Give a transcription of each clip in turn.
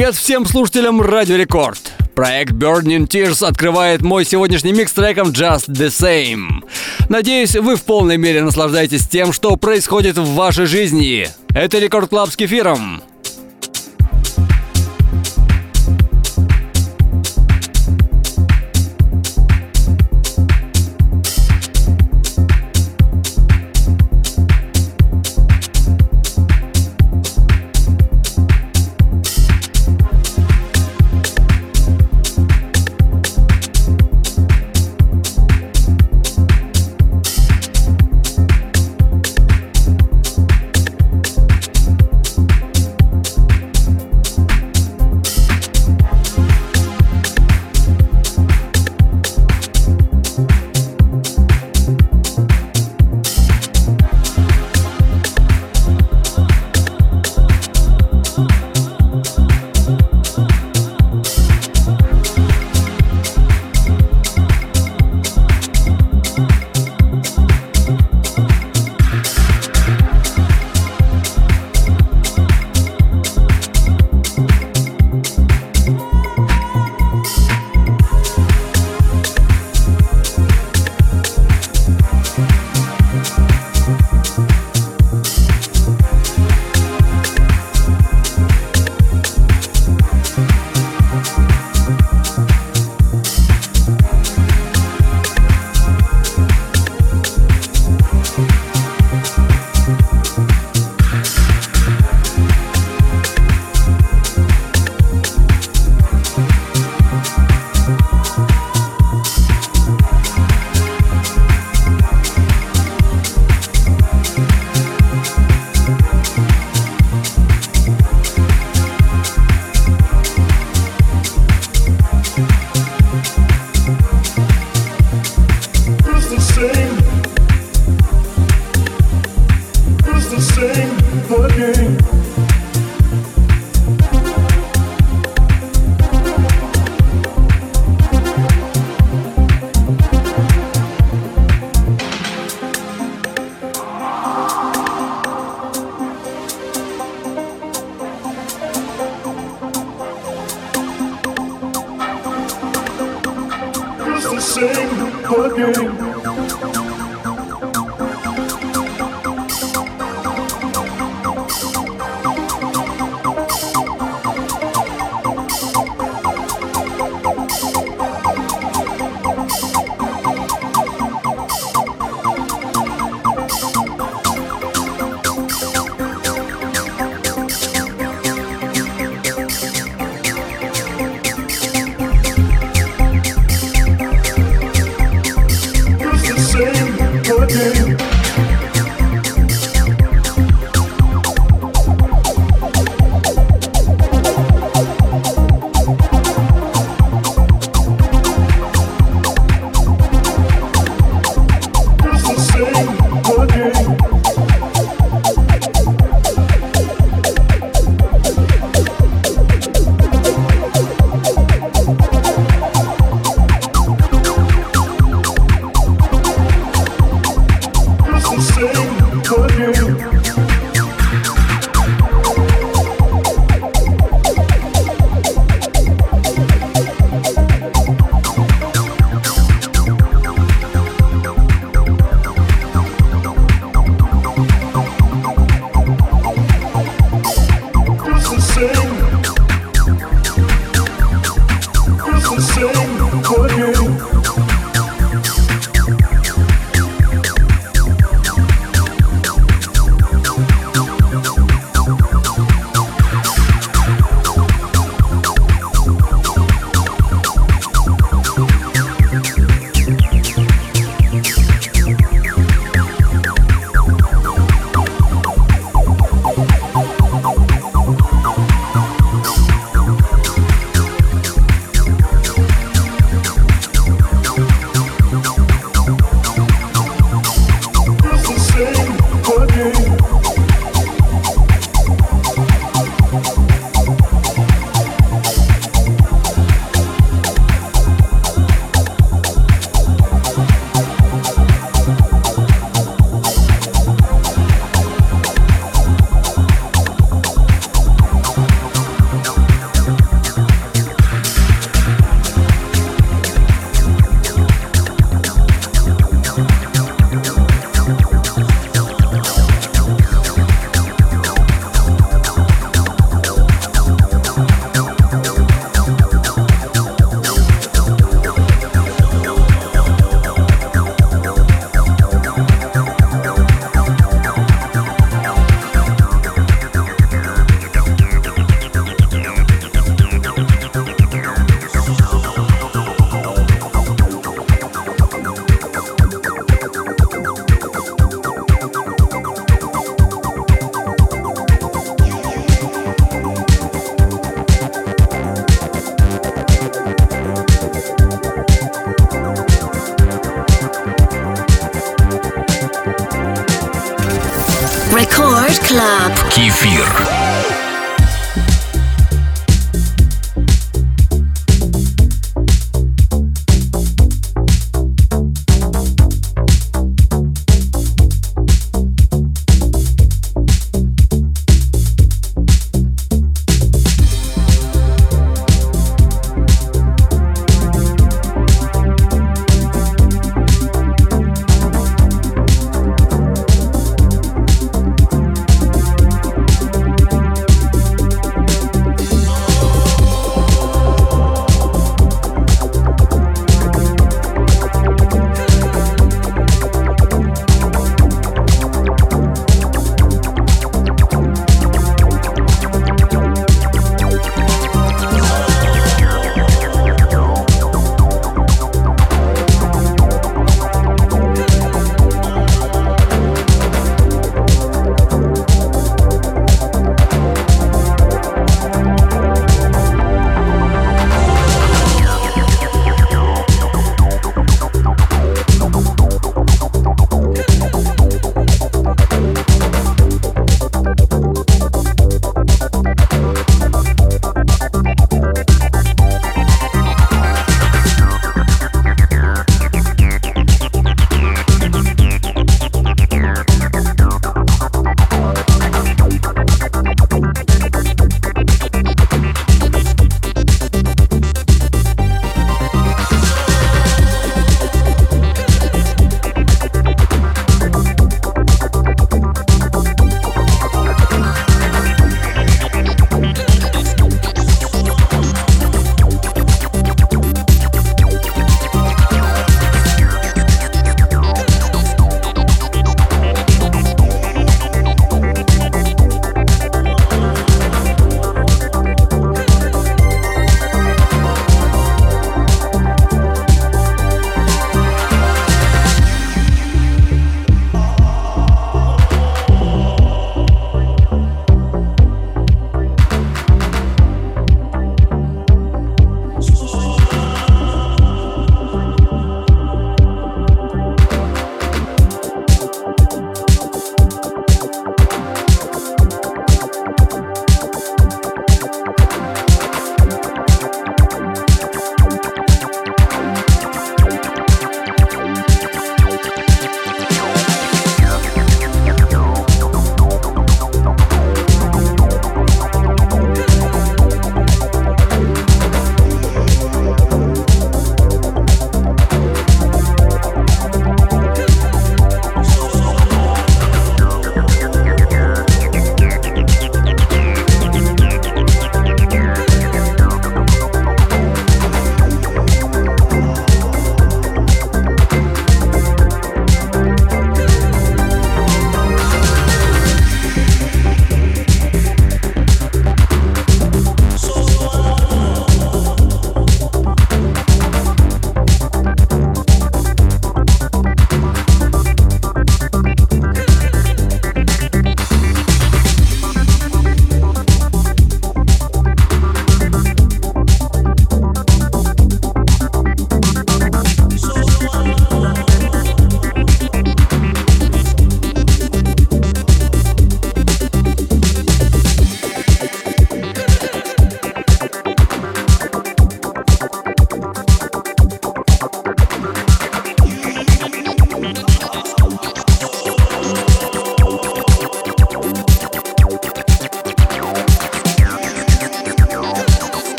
Привет всем слушателям Радио Рекорд. Проект Burning Tears открывает мой сегодняшний микс треком Just the Same. Надеюсь, вы в полной мере наслаждаетесь тем, что происходит в вашей жизни. Это Record Club с кефиром.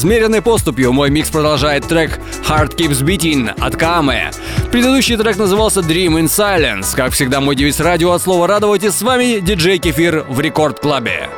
Размеренной поступью мой микс продолжает трек Heart Keeps Beating от Каме. Предыдущий трек назывался Dream in Silence. Как всегда, мой девиз радио от слова «радовать» с вами диджей Кефир в Рекорд Клабе.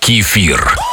Кефир.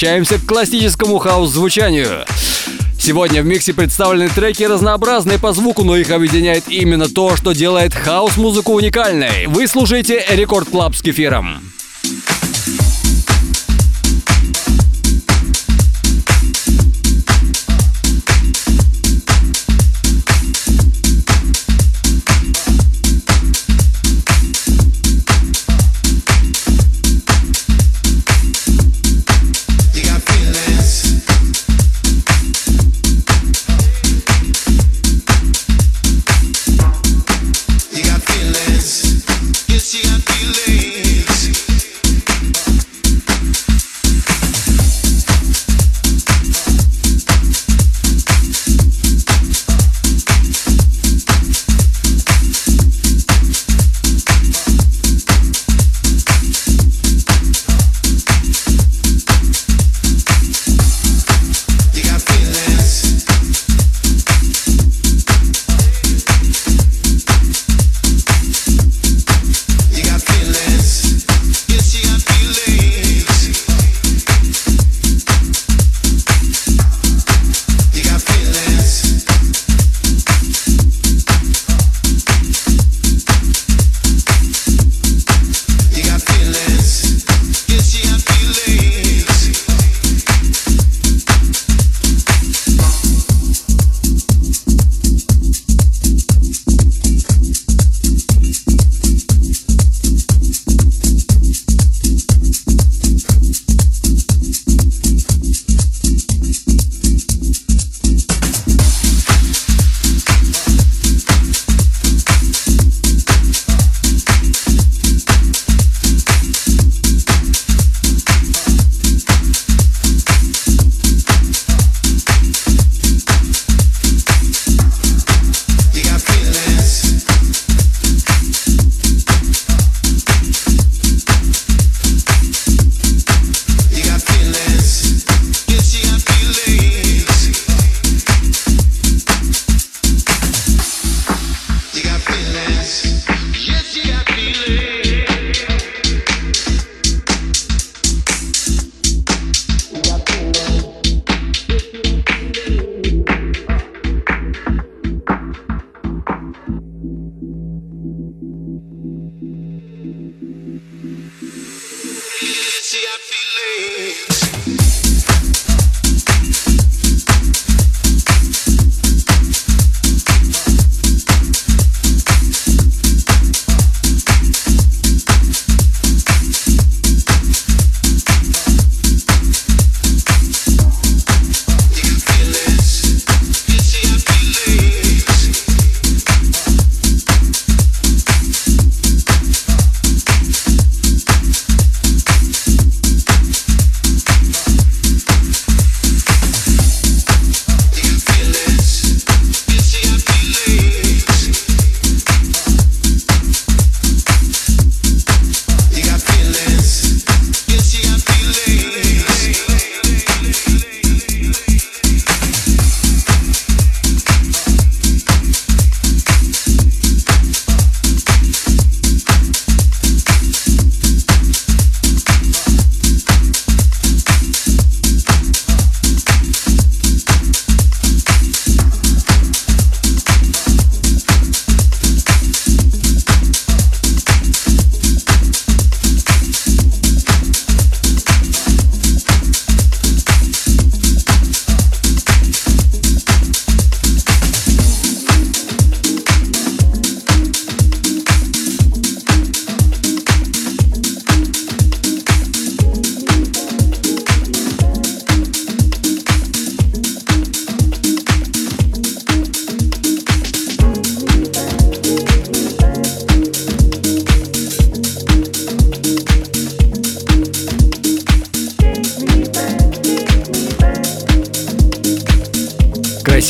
Возвращаемся к классическому хаус-звучанию. Сегодня в миксе представлены треки разнообразные по звуку, но их объединяет именно то, что делает хаус-музыку уникальной. Вы слушаете Record Club с кефиром.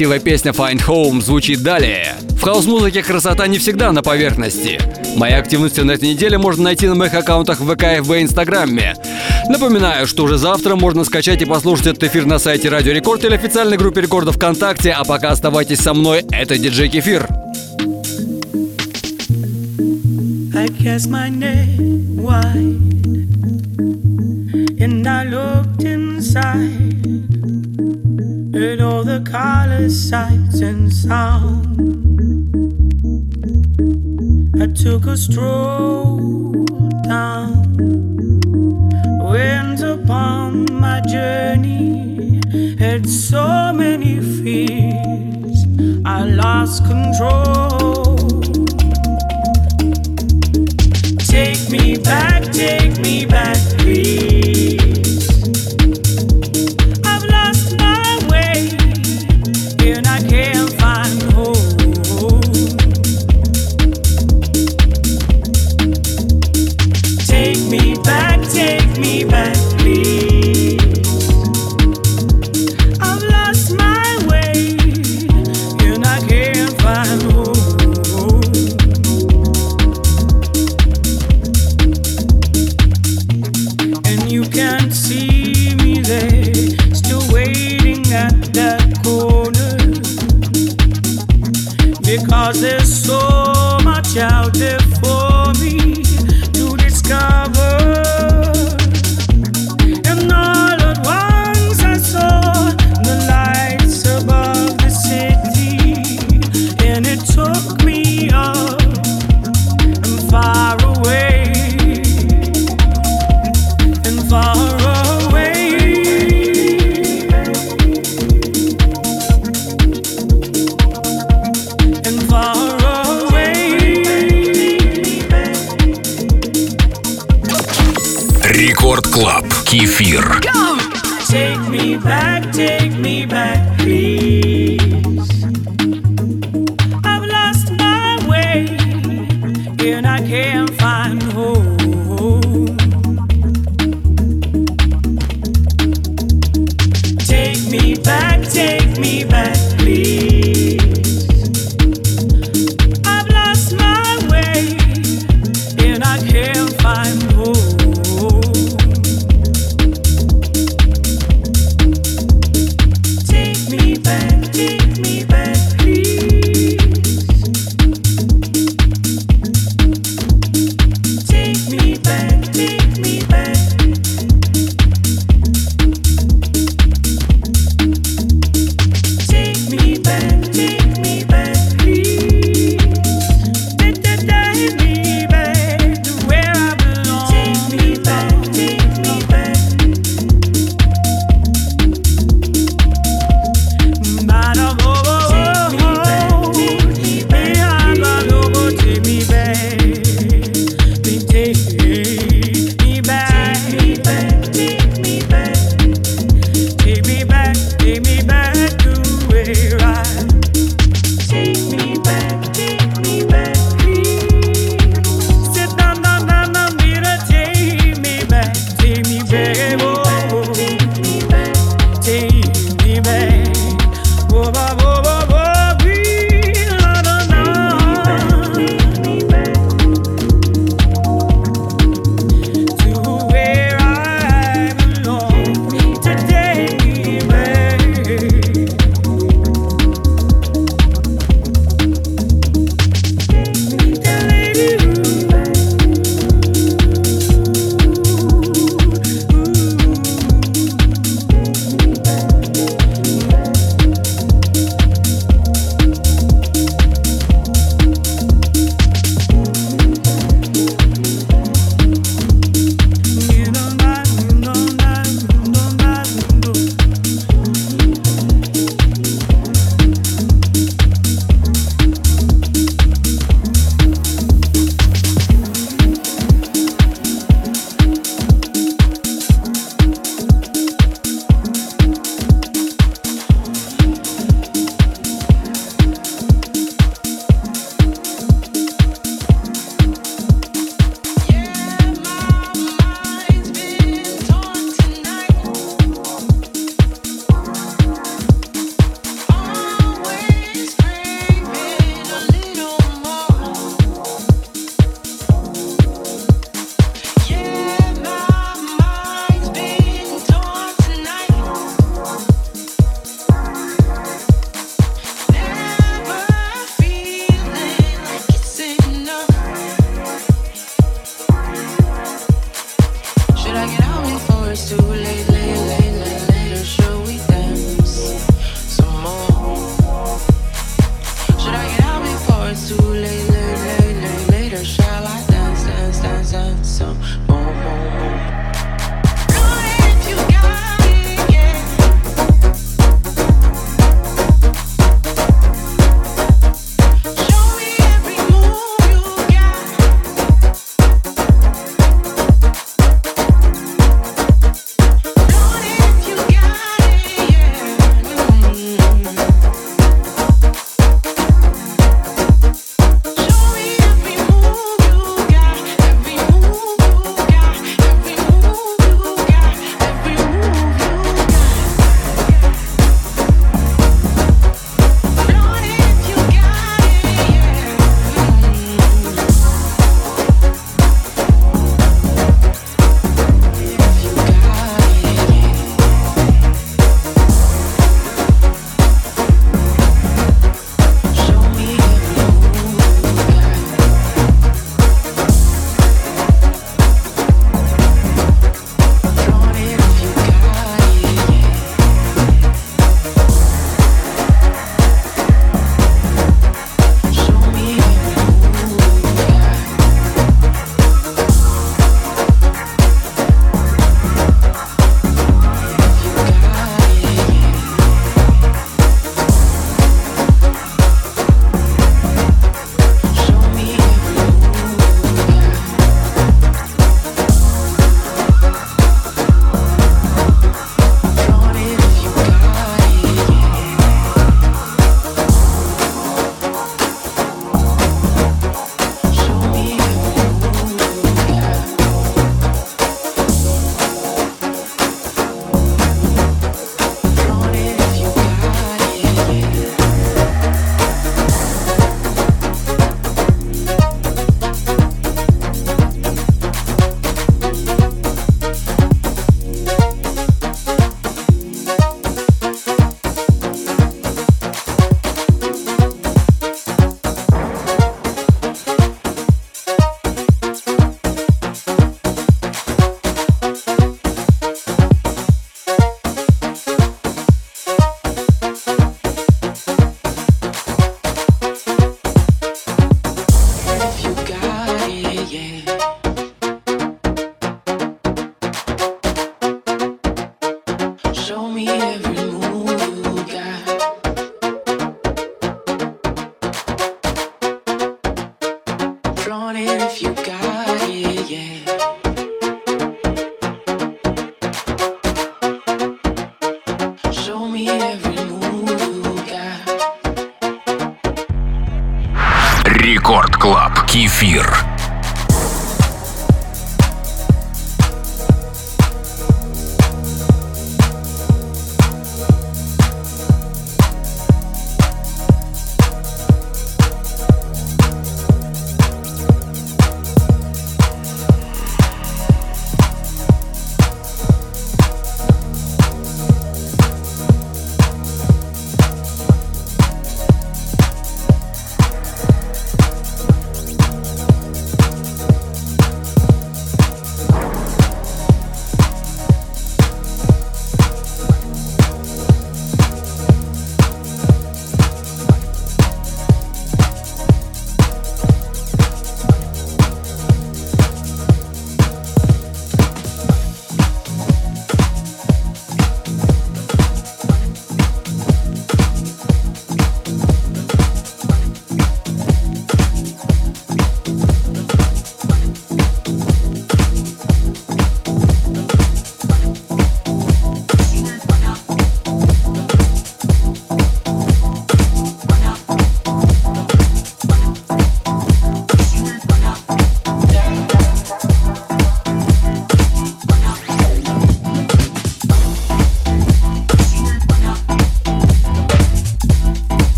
Красивая песня Find Home звучит далее. В хаус-музыке красота не всегда на поверхности. Мои активности на этой неделе можно найти на моих аккаунтах в ВК, и Инстаграме. Напоминаю, что уже завтра можно скачать и послушать этот эфир на сайте Радио Рекорд или официальной группе Рекорда ВКонтакте, а пока оставайтесь со мной, это диджей Кефир. Inside. The colors, sights, and sounds. I took a stroll down. Went upon my journey. Had so many fears. I lost control. Take me back, take me back, please.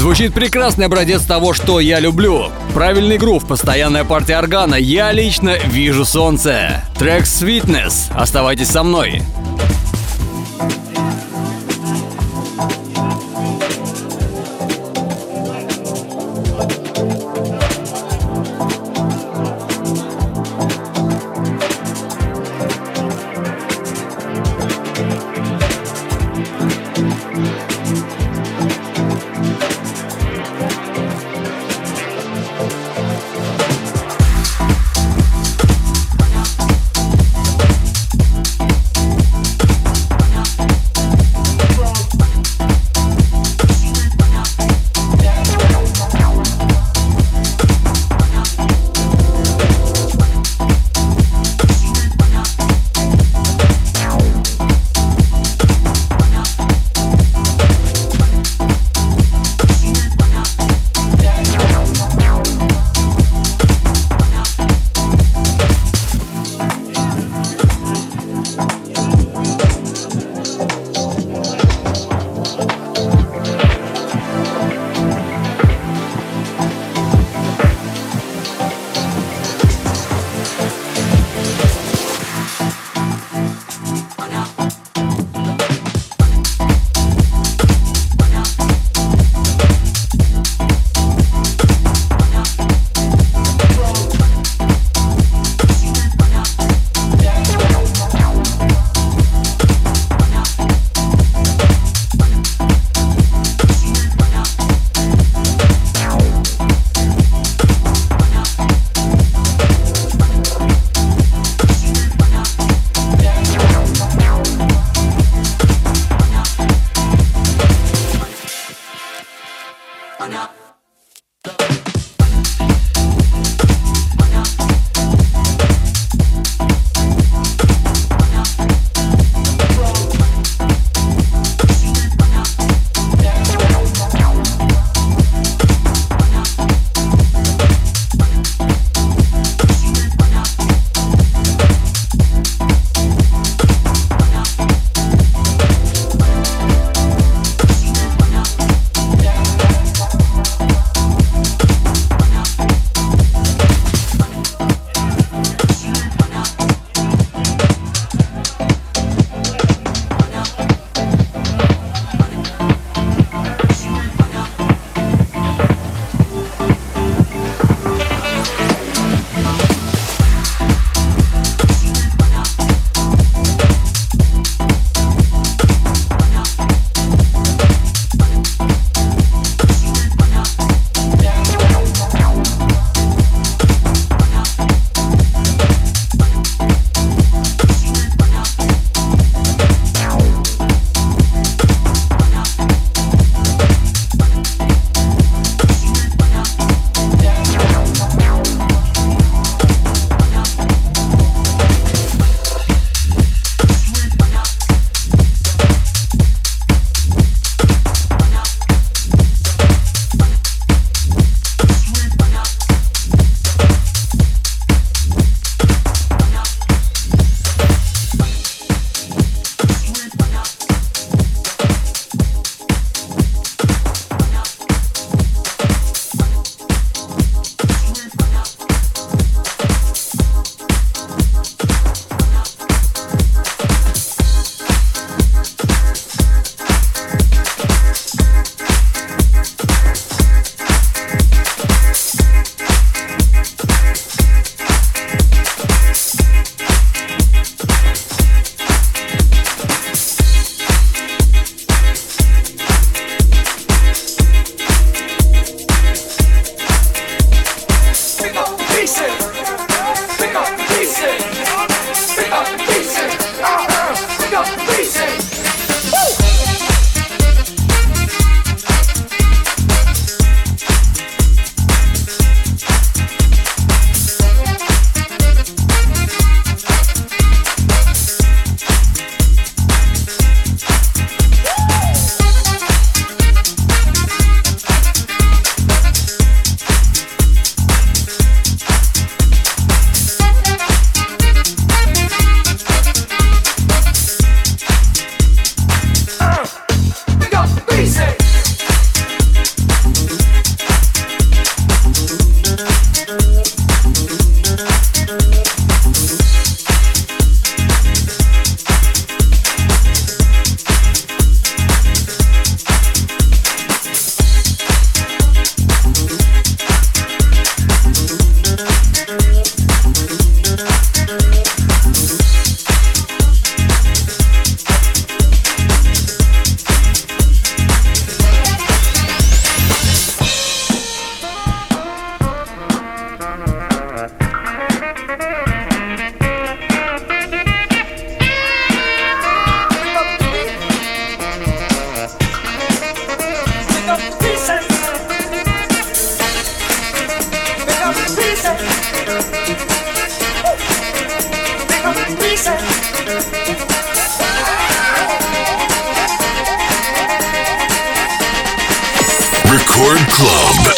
Звучит прекрасный образец того, что я люблю. Правильный грув, постоянная партия органа, я лично вижу солнце. Трек Sweetness. Оставайтесь со мной.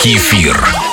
Кефир.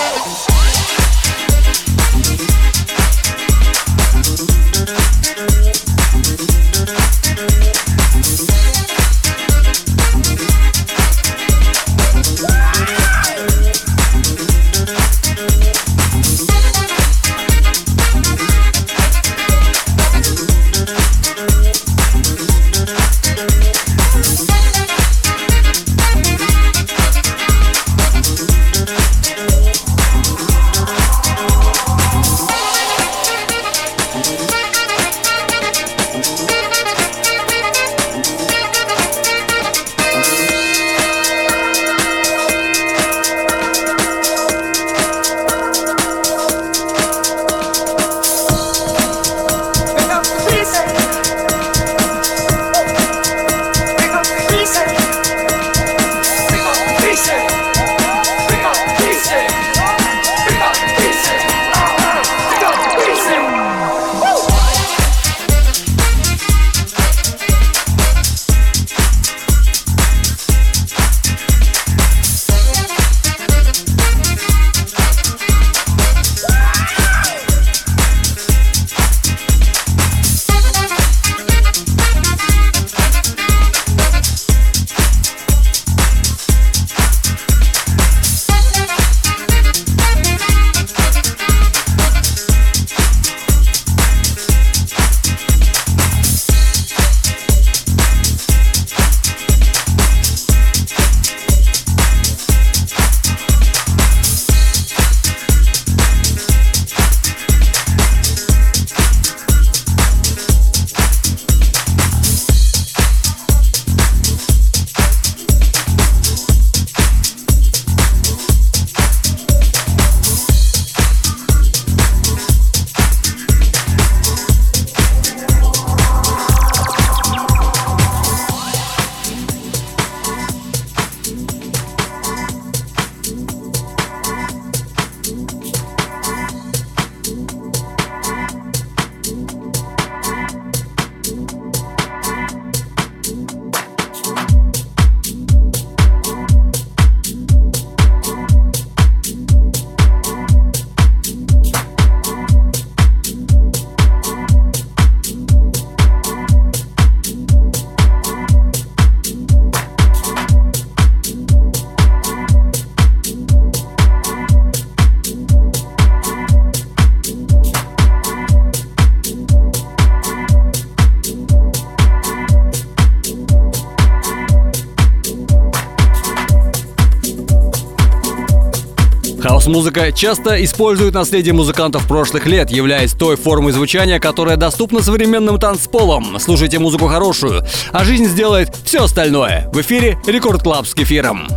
Хаус-музыка часто использует наследие музыкантов прошлых лет, являясь той формой звучания, которая доступна современным танцполам. Слушайте музыку хорошую, а жизнь сделает все остальное. В эфире Record Club с кефиром.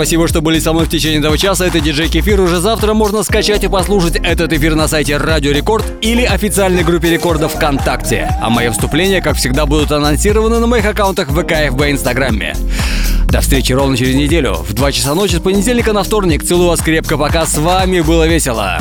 Спасибо, что были со мной в течение этого часа. Это диджей Кефир. Уже завтра можно скачать и послушать этот эфир на сайте Радио Рекорд или официальной группе рекордов ВКонтакте. А мои вступления, как всегда, будут анонсированы на моих аккаунтах ВК, ФБ, Инстаграме. До встречи ровно через неделю в 2 часа ночи с понедельника на вторник. Целую вас крепко, пока с вами было весело.